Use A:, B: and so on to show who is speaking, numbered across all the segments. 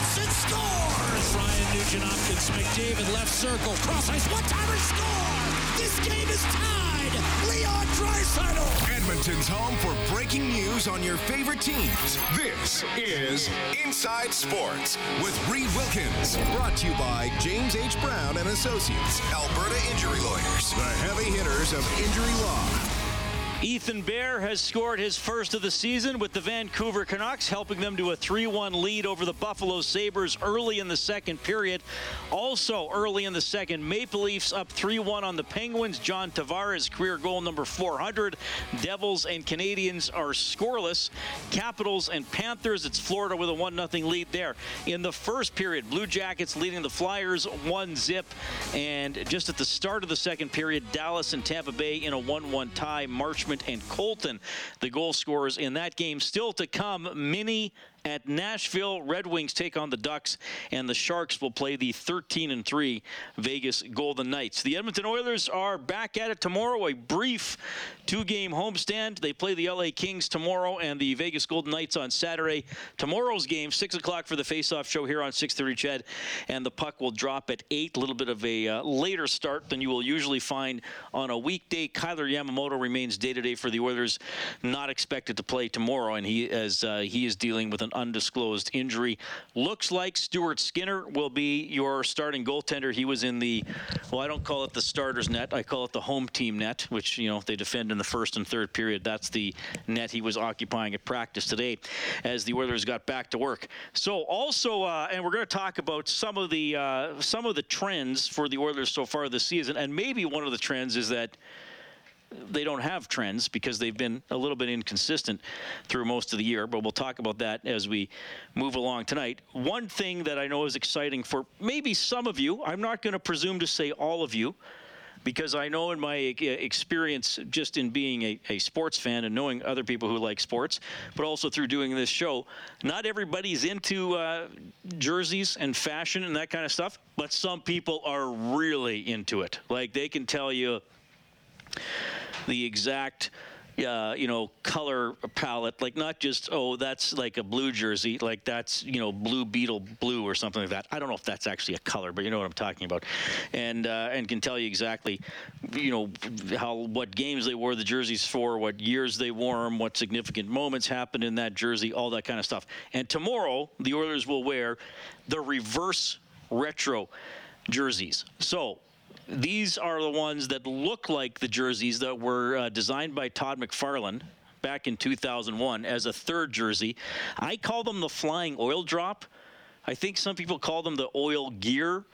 A: And scores. Ryan Nugent Hopkins, McDavid left circle. Cross ice. One timer score. This game is tied. Leon Draisaitl.
B: Edmonton's home for breaking news on your favorite teams. This is Inside Sports with Reid Wilkins. Brought to you by James H. Brown and Associates, Alberta Injury Lawyers, the heavy hitters of injury law.
C: Ethan Bear has scored his first of the season with the Vancouver Canucks, helping them to a 3 1 lead over the Buffalo Sabres early in the second period. Also, early in the second, Maple Leafs up 3 1 on the Penguins. John Tavares, career goal number 400. Devils and Canadiens are scoreless. Capitals and Panthers, it's Florida with a 1 0 lead there. In the first period, Blue Jackets leading the Flyers 1 zip. And just at the start of the second period, Dallas and Tampa Bay in a 1 1 tie. Marchment and Colton, the goal scorers in that game. Still to come, Mini at Nashville. Red Wings take on the Ducks, and the Sharks will play the 13 and 3 Vegas Golden Knights. The Edmonton Oilers are back at it tomorrow. A brief two-game homestand. They play the LA Kings tomorrow and the Vegas Golden Knights on Saturday. Tomorrow's game, six o'clock for the face-off show here on 6:30. CHED, and the puck will drop at eight. A little bit of a uh, later start than you will usually find on a weekday. Kailer Yamamoto remains day-to-day for the Oilers, not expected to play tomorrow, and he as uh, he is dealing with an undisclosed injury. Looks like Stuart Skinner will be your starting goaltender. He was in the, well, I don't call it the starter's net. I call it the home team net, which, you know, they defend in the first and third period. That's the net he was occupying at practice today as the Oilers got back to work. So also, uh, and we're going to talk about some of the uh, some of the trends for the Oilers so far this season, and maybe one of the trends is that they don't have trends because they've been a little bit inconsistent through most of the year, but we'll talk about that as we move along tonight. One thing that I know is exciting for maybe some of you, I'm not going to presume to say all of you, because I know in my experience just in being a, a, sports fan and knowing other people who like sports, but also through doing this show, not everybody's into uh, jerseys and fashion and that kind of stuff, but some people are really into it. Like they can tell you the exact uh, you know, color palette, like not just oh that's like a blue jersey, like that's you know blue beetle blue or something like that. I don't know if that's actually a color, but you know what I'm talking about, and uh, and can tell you exactly, you know, how what games they wore the jerseys for, what years they wore them, what significant moments happened in that jersey, all that kind of stuff. And tomorrow the Oilers will wear the reverse retro jerseys. So these are the ones that look like the jerseys that were uh, designed by Todd McFarlane back in 2001 as a third jersey. I call them the flying oil drop. I think some people call them the oil gear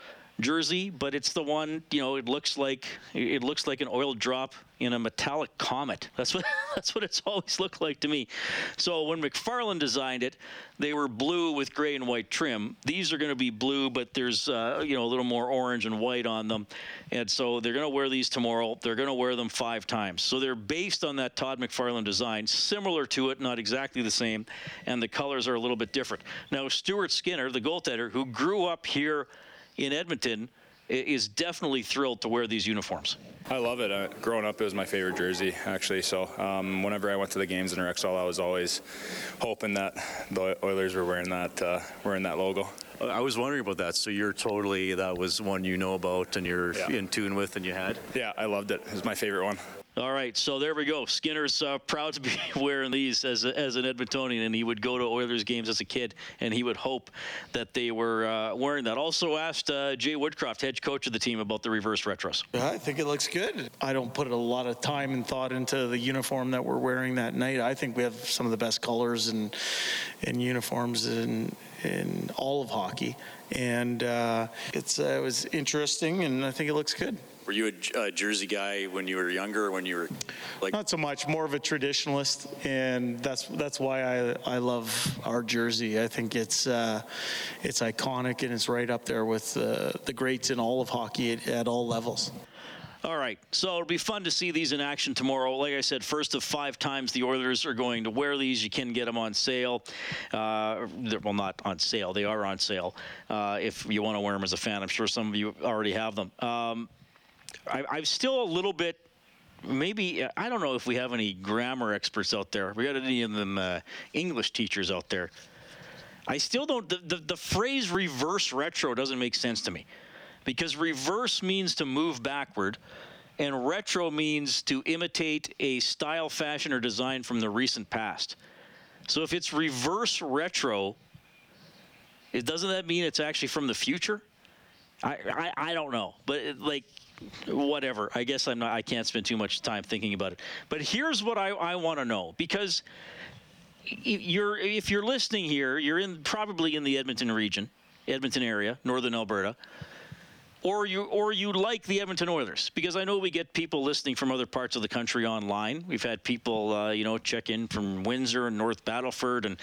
C: jersey, but it's the one, you know, it looks like it looks like an oil drop in a metallic comet. That's what that's what it's always looked like to me. So when McFarlane designed it, they were blue with gray and white trim. These are going to be blue, but there's uh, you know a little more orange and white on them, and so they're going to wear these tomorrow. They're going to wear them five times. So they're based on that Todd McFarlane design, similar to it, not exactly the same, and the colors are a little bit different. Now Stuart Skinner, the goaltender who grew up here in Edmonton is definitely thrilled to wear these uniforms.
D: I love it. Uh, growing up, it was my favorite jersey, actually. So um, whenever I went to the games in Rexall, I was always hoping that the Oilers were wearing that uh, wearing that logo.
E: I was wondering about that. So you're totally that was one you know about and you're yeah. in tune with and you had.
D: Yeah, I loved it. It was my favorite one.
C: All right, so there we go. Skinner's uh, proud to be wearing these as, a, as an Edmontonian, and he would go to Oilers games as a kid, and he would hope that they were uh, wearing that. Also asked uh, Jay Woodcroft, head coach of the team, about the reverse retros.
F: I think it looks good. I don't put a lot of time and thought into the uniform that we're wearing that night. I think we have some of the best colors and, and uniforms in, in all of hockey, and uh, it's, uh, it was interesting, and I think it looks good.
E: Were you a, a Jersey guy when you were younger? When you were like
F: Not so much, more of a traditionalist, and that's that's why I I love our jersey. I think it's uh, it's iconic and it's right up there with uh, the greats in all of hockey at, at all levels.
C: All right, so it'll be fun to see these in action tomorrow. Like I said, first of five times the Oilers are going to wear these. You can get them on sale. Uh, they're- well, not on sale. They are on sale. Uh, if you want to wear them as a fan, I'm sure some of you already have them. Um, I, I'm still a little bit. Maybe I don't know if we have any grammar experts out there. We got any of them uh, English teachers out there. I still don't. The, the, the phrase reverse retro doesn't make sense to me because reverse means to move backward and retro means to imitate a style, fashion, or design from the recent past. So if it's reverse retro, it doesn't that mean it's actually from the future? I, I, I don't know, but it, like whatever. I guess I'm not. I can't spend too much time thinking about it. But here's what I, I want to know because you're if you're listening here, you're in probably in the Edmonton region, Edmonton area, northern Alberta, or you or you like the Edmonton Oilers because I know we get people listening from other parts of the country online. We've had people uh, you know check in from Windsor and North Battleford and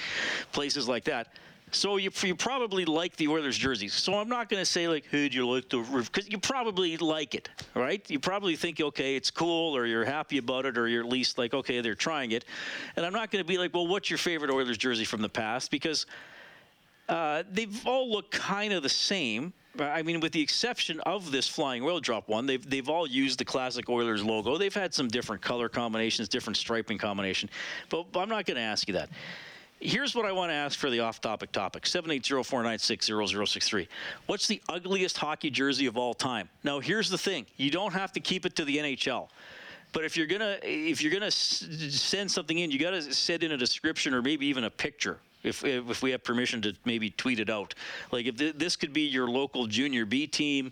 C: places like that. So you, you probably like the Oilers jerseys. So I'm not going to say like, hey, do you like the because you probably like it, right? You probably think okay, it's cool, or you're happy about it, or you're at least like okay, they're trying it. And I'm not going to be like, well, what's your favorite Oilers jersey from the past? Because uh, they've all looked kind of the same. I mean, with the exception of this flying oil drop one, they've they've all used the classic Oilers logo. They've had some different color combinations, different striping combination, but I'm not going to ask you that. Here's what I want to ask for the off-topic topic: seven eight zero four nine six zero zero six three. What's the ugliest hockey jersey of all time? Now, here's the thing: you don't have to keep it to the NHL. But if you're gonna if you're gonna send something in, you got to send in a description or maybe even a picture. If, if we have permission to maybe tweet it out, like if th- this could be your local junior B team,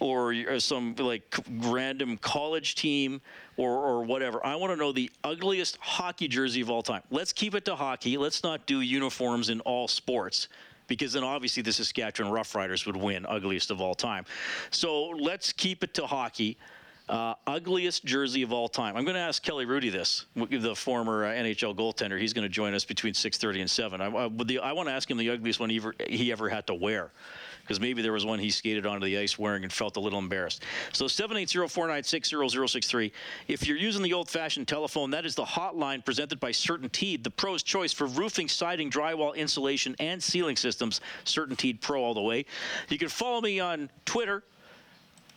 C: or some like random college team, or or whatever. I want to know the ugliest hockey jersey of all time. Let's keep it to hockey. Let's not do uniforms in all sports because then obviously the Saskatchewan Roughriders would win ugliest of all time. So let's keep it to hockey. Uh, ugliest jersey of all time. I'm going to ask Kelly Hrudey this, the former uh, NHL goaltender. He's going to join us between 6:30 and 7. I, I, I want to ask him the ugliest one he ever, he ever had to wear. Because maybe there was one he skated onto the ice wearing and felt a little embarrassed. So 780-496-0063. If you're using the old-fashioned telephone, that is the hotline presented by CertainTeed, the pro's choice for roofing, siding, drywall, insulation, and ceiling systems. CertainTeed Pro all the way. You can follow me on Twitter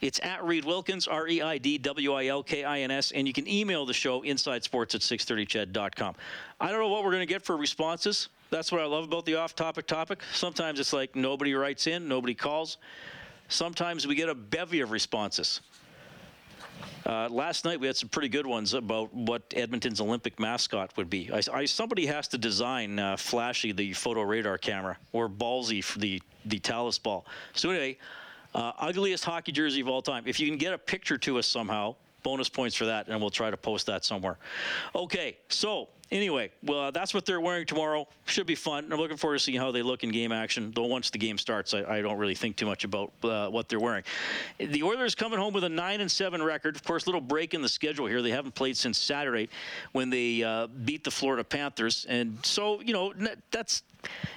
C: it's at Reid Wilkins, R E I D W I L K I N S, and you can email the show insidesports at 630ched.com. I don't know what we're going to get for responses. That's what I love about the off topic. Sometimes it's like nobody writes in, nobody calls. Sometimes we get a bevy of responses. Uh, last night we had some pretty good ones about what Edmonton's Olympic mascot would be. I, I- somebody has to design uh, Flashy the photo radar camera or Ballsy for the the Talus ball. So anyway, uh, ugliest hockey jersey of all time. If you can get a picture to us somehow, bonus points for that, and we'll try to post that somewhere. Okay, so anyway, well, that's what they're wearing tomorrow. Should be fun. I'm looking forward to seeing how they look in game action. Though once the game starts, I, I don't really think too much about uh, what they're wearing. The Oilers coming home with a nine and seven record. Of course, little break in the schedule here. They haven't played since Saturday when they uh, beat the Florida Panthers, and so you know that's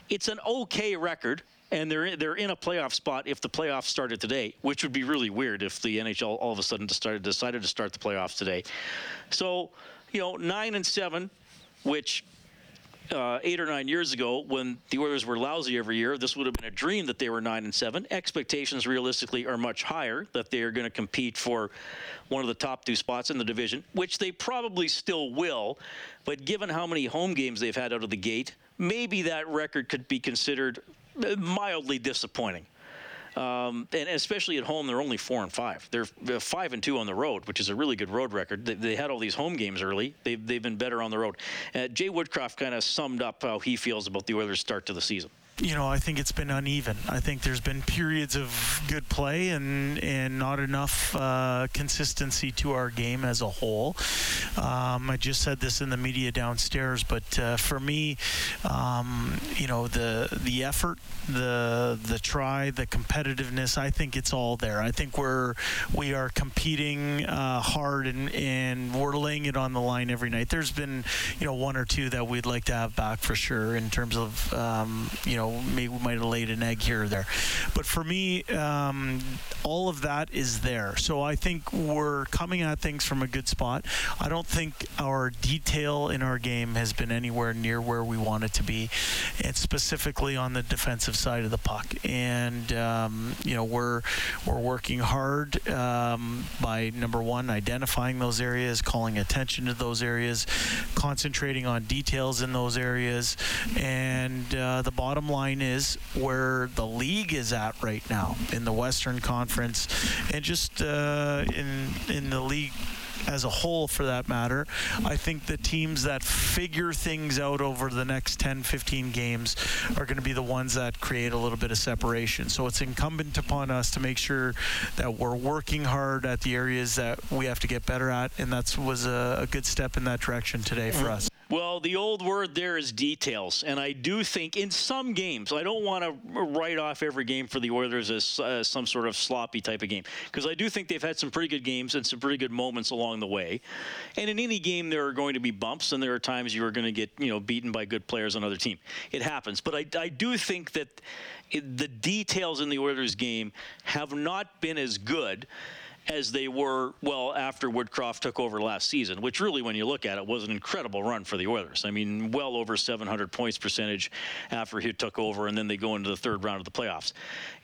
C: it's an okay record and they're in, they're in a playoff spot if the playoffs started today, which would be really weird if the NHL all of a sudden decided to start the playoffs today. So, you know, nine and seven, which uh, eight or nine years ago, when the Oilers were lousy every year, this would have been a dream that they were nine and seven. Expectations realistically are much higher that they are going to compete for one of the top two spots in the division, which they probably still will. But given how many home games they've had out of the gate, maybe that record could be considered uh, mildly disappointing. Um, and especially at home, they're only four and five. They're five and two on the road, which is a really good road record. They, they had all these home games early. They've, they've been better on the road. Uh, Jay Woodcroft kind of summed up how he feels about the Oilers' start to the season.
F: You know, I think it's been uneven. I think there's been periods of good play and and not enough uh, consistency to our game as a whole. Um, I just said this in the media downstairs, but uh, for me, um, you know, the the effort, the the try, the competitiveness. I think it's all there. I think we're we are competing uh, hard and and we're laying it on the line every night. There's been you know one or two that we'd like to have back for sure in terms of um, you know maybe we might have laid an egg here or there. But for me, um, all of that is there. So I think we're coming at things from a good spot. I don't think our detail in our game has been anywhere near where we want it to be, and specifically on the defensive side of the puck. And um, you know we're we're working hard um, by number one identifying those areas, calling attention to those areas, concentrating on details in those areas, and uh, the bottom line line is where the league is at right now in the Western Conference, and just uh, in in the league as a whole for that matter. I think the teams that figure things out over the next 10, 15 games are going to be the ones that create a little bit of separation. So it's incumbent upon us to make sure that we're working hard at the areas that we have to get better at, and that was a, a good step in that direction today for us.
C: Well, the old word there is details, and I do think in some games, I don't want to write off every game for the Oilers as uh, some sort of sloppy type of game, because I do think they've had some pretty good games and some pretty good moments along the way. And in any game, there are going to be bumps, and there are times you are going to get you know beaten by good players on another team. It happens, but I, I do think that it, the details in the Oilers game have not been as good as they were, well, after Woodcroft took over last season, which really, when you look at it, was an incredible run for the Oilers. I mean, well over 700 points percentage after he took over, and then they go into the third round of the playoffs.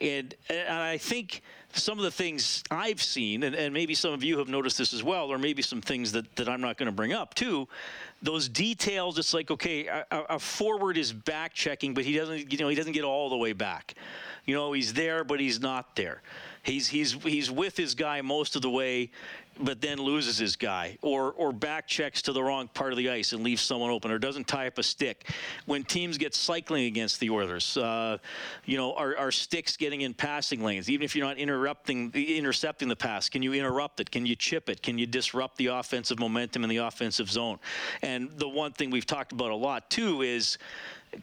C: And, and I think some of the things I've seen, and, and maybe some of you have noticed this as well, or maybe some things that, that I'm not going to bring up too, those details, it's like, okay, a, a forward is back checking, but he doesn't, you know, he doesn't get all the way back. You know, he's there, but he's not there. He's he's he's with his guy most of the way, but then loses his guy, or or back checks to the wrong part of the ice and leaves someone open, or doesn't tie up a stick. When teams get cycling against the Oilers, uh, you know, are, are sticks getting in passing lanes? Even if you're not interrupting intercepting the pass, can you interrupt it? Can you chip it? Can you disrupt the offensive momentum in the offensive zone? And the one thing we've talked about a lot too is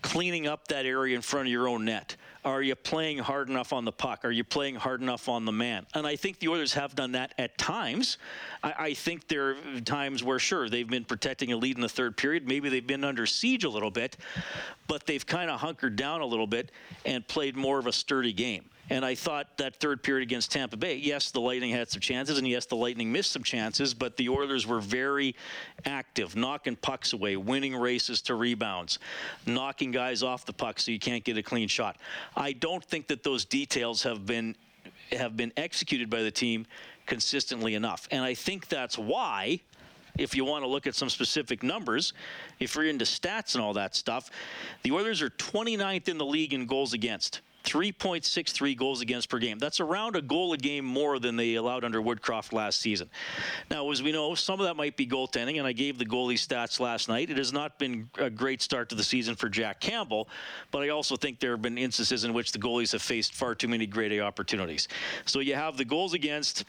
C: cleaning up that area in front of your own net. Are you playing hard enough on the puck? Are you playing hard enough on the man? And I think the Oilers have done that at times. I, I think there are times where, sure, they've been protecting a lead in the third period. Maybe they've been under siege a little bit, but they've kind of hunkered down a little bit and played more of a sturdy game. And I thought that third period against Tampa Bay, yes, the Lightning had some chances, and yes, the Lightning missed some chances, but the Oilers were very active, knocking pucks away, winning races to rebounds, knocking guys off the puck so you can't get a clean shot. I don't think that those details have been have been executed by the team consistently enough. And I think that's why if you want to look at some specific numbers, if you're into stats and all that stuff, the Oilers are 29th in the league in goals against. 3.63 goals against per game. That's around a goal a game more than they allowed under Woodcroft last season. Now, as we know, some of that might be goaltending, and I gave the goalie stats last night. It has not been a great start to the season for Jack Campbell, but I also think there have been instances in which the goalies have faced far too many grade A opportunities. So you have the goals against.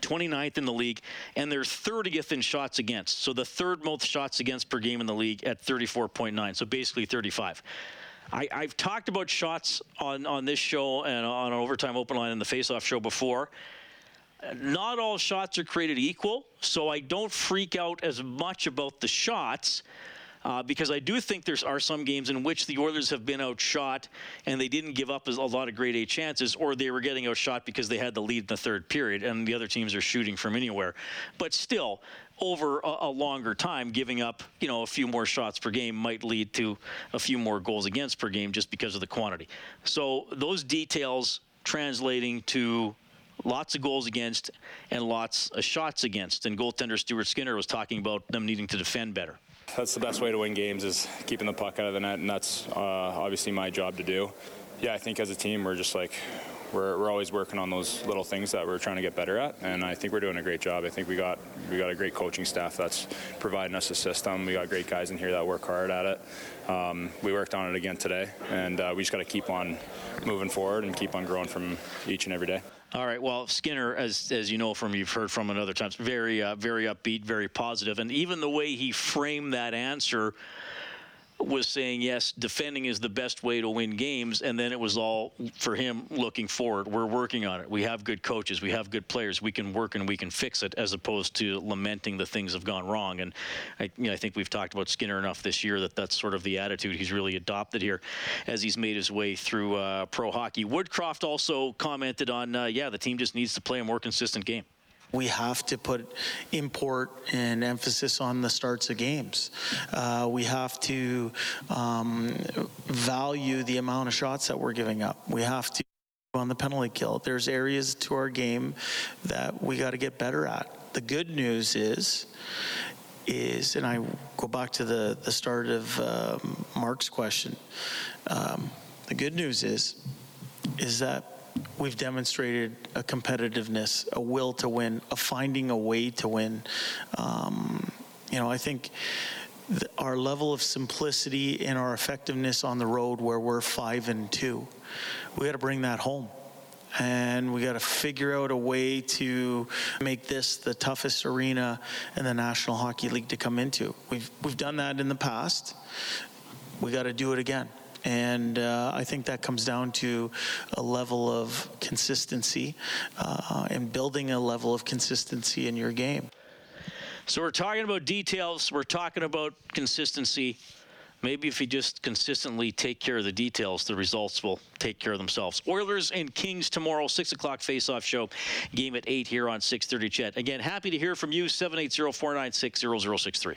C: 29th in the league, and they're 30th in shots against. So the third most shots against per game in the league at 34.9. So basically 35. I, have talked about shots on, on this show and on Overtime Open Line and the Faceoff show before. Not all shots are created equal, so I don't freak out as much about the shots. Uh, because I do think there are some games in which the Oilers have been outshot and they didn't give up a lot of grade A chances, or they were getting outshot because they had the lead in the third period and the other teams are shooting from anywhere. But still, over a, a, longer time, giving up, you know, a few more shots per game might lead to a few more goals against per game just because of the quantity. So those details translating to lots of goals against and lots of shots against. And goaltender Stuart Skinner was talking about them needing to defend better.
D: That's the best way to win games is keeping the puck out of the net, and that's uh, obviously my job to do. Yeah, I think as a team we're just like we're, we're always working on those little things that we're trying to get better at, and I think we're doing a great job. I think we got we got a great coaching staff that's providing us a system. We got great guys in here that work hard at it. Um, we worked on it again today, and uh, we just got to keep on moving forward and keep on growing from each and every day.
C: All right. Well, Skinner, as as you know from you've heard from him other times, very uh, very upbeat, very positive, and even the way he framed that answer was saying yes, defending is the best way to win games, and then it was all for him looking forward. We're working on it. We have good coaches. We have good players. We can work and we can fix it, as opposed to lamenting the things have gone wrong. And I, you know, I think we've talked about Skinner enough this year that that's sort of the attitude he's really adopted here as he's made his way through uh, pro hockey. Woodcroft also commented on, uh, yeah, the team just needs to play a more consistent game
F: we have to put import and emphasis on the starts of games. Uh, we have to um, value the amount of shots that we're giving up. We have to on the penalty kill. There's areas to our game that we got to get better at. The good news is is, and I go back to the, the start of um, Mark's question. Um, the good news is, is that we've demonstrated a competitiveness, a will to win, a finding a way to win. Um, you know, I think th- our level of simplicity and our effectiveness on the road, where we're five and two, we got to bring that home. And we got to figure out a way to make this the toughest arena in the National Hockey League to come into. We've we've done that in the past. We got to do it again. And uh, I think that comes down to a level of consistency uh, and building a level of consistency in your game.
C: So we're talking about details, we're talking about consistency. Maybe if you just consistently take care of the details, the results will take care of themselves. Oilers and Kings tomorrow, 6 o'clock face-off show. Game at 8 here on 630 CHED. Again, happy to hear from you, 780-496-0063.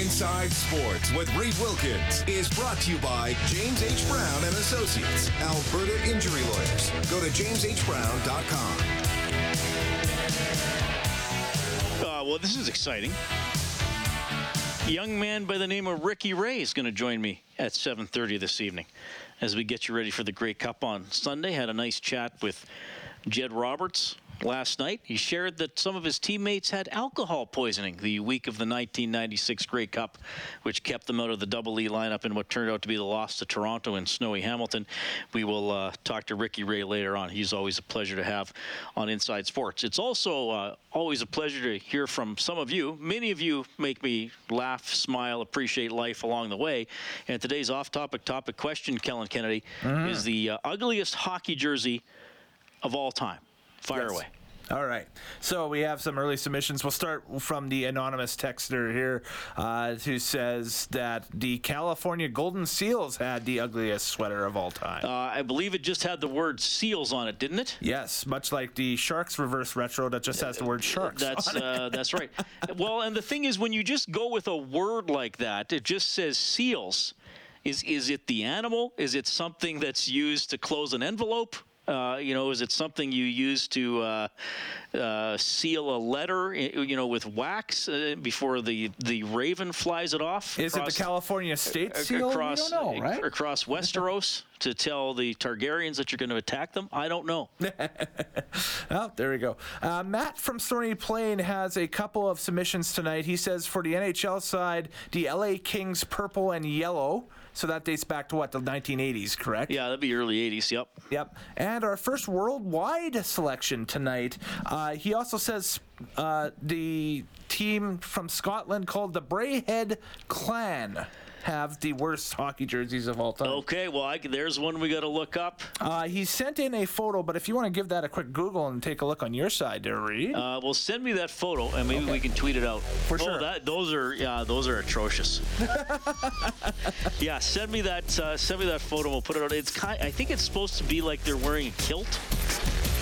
B: Inside Sports with Reid Wilkins is brought to you by James H. Brown and Associates, Alberta Injury Lawyers. Go to jameshbrown.com.
C: Uh, well, this is exciting. A young man by the name of Ricky Ray is going to join me at 7:30 this evening as we get you ready for the Grey Cup on Sunday. Had a nice chat with Jed Roberts, last night. He shared that some of his teammates had alcohol poisoning the week of the 1996 Grey Cup, which kept them out of the Double E lineup in what turned out to be the loss to Toronto and snowy Hamilton. We will uh, talk to Ricky Ray later on. He's always a pleasure to have on Inside Sports. It's also uh, always a pleasure to hear from some of you. Many of you make me laugh, smile, appreciate life along the way. And today's off-topic topic question, Kellen Kennedy, mm-hmm. is the uh, ugliest hockey jersey of all time. Fire yes. away.
G: All right. So we have some early submissions. We'll start from the anonymous texter here uh, who says that the California Golden Seals had the ugliest sweater of all time.
C: Uh, I believe it just had the word seals on it, didn't it?
G: Yes, much like the Sharks reverse retro that just has the word sharks.
C: That's uh, that's right. well, and the thing is, when you just go with a word like that, it just says seals. Is is it the animal? Is it something that's used to close an envelope? Uh, you know, is it something you use to uh, uh, seal a letter, you know, with wax uh, before the, the raven flies it off?
G: Is across, it the California state seal?
C: Across,
G: know, right?
C: Across Westeros to tell the Targaryens that you're going to attack them? I don't know.
G: oh, there we go. Uh, Matt from Stony Plain has a couple of submissions tonight. He says for the NHL side, the LA Kings purple and yellow. So that dates back to what, the 1980s, correct?
C: Yeah, that'd be early 80s, yep.
G: Yep. And our first worldwide selection tonight. Uh, he also says uh, the team from Scotland called the Braehead Clan. Have the worst hockey jerseys of all time.
C: Okay, well, I, there's one we got to look up.
G: Uh, he sent in a photo, but if you want to give that a quick Google and take a look on your side, there, Reid.
C: Uh, well, send me that photo, and maybe we can tweet it out.
G: For
C: oh,
G: sure.
C: That, those are yeah, those are atrocious. yeah, send me that. Uh, send me that photo. We'll put it out. It's kind. I think it's supposed to be like they're wearing a kilt.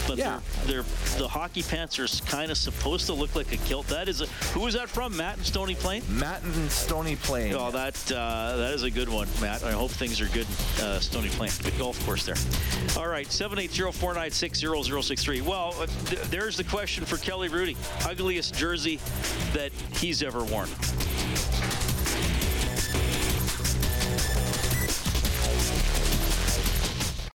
C: But
G: Yeah.
C: they're, they're the hockey pants are kind of supposed to look like a kilt. That is a who is that from? Matt and Stony Plain.
G: Matt and Stony Plain.
C: Oh, that uh, that is a good one, Matt. I hope things are good. Uh, Stony Plain, good golf course there. All right, 780-496-0063. Well, uh, th- there's the question for Kelly Hrudey. Ugliest jersey that he's ever worn.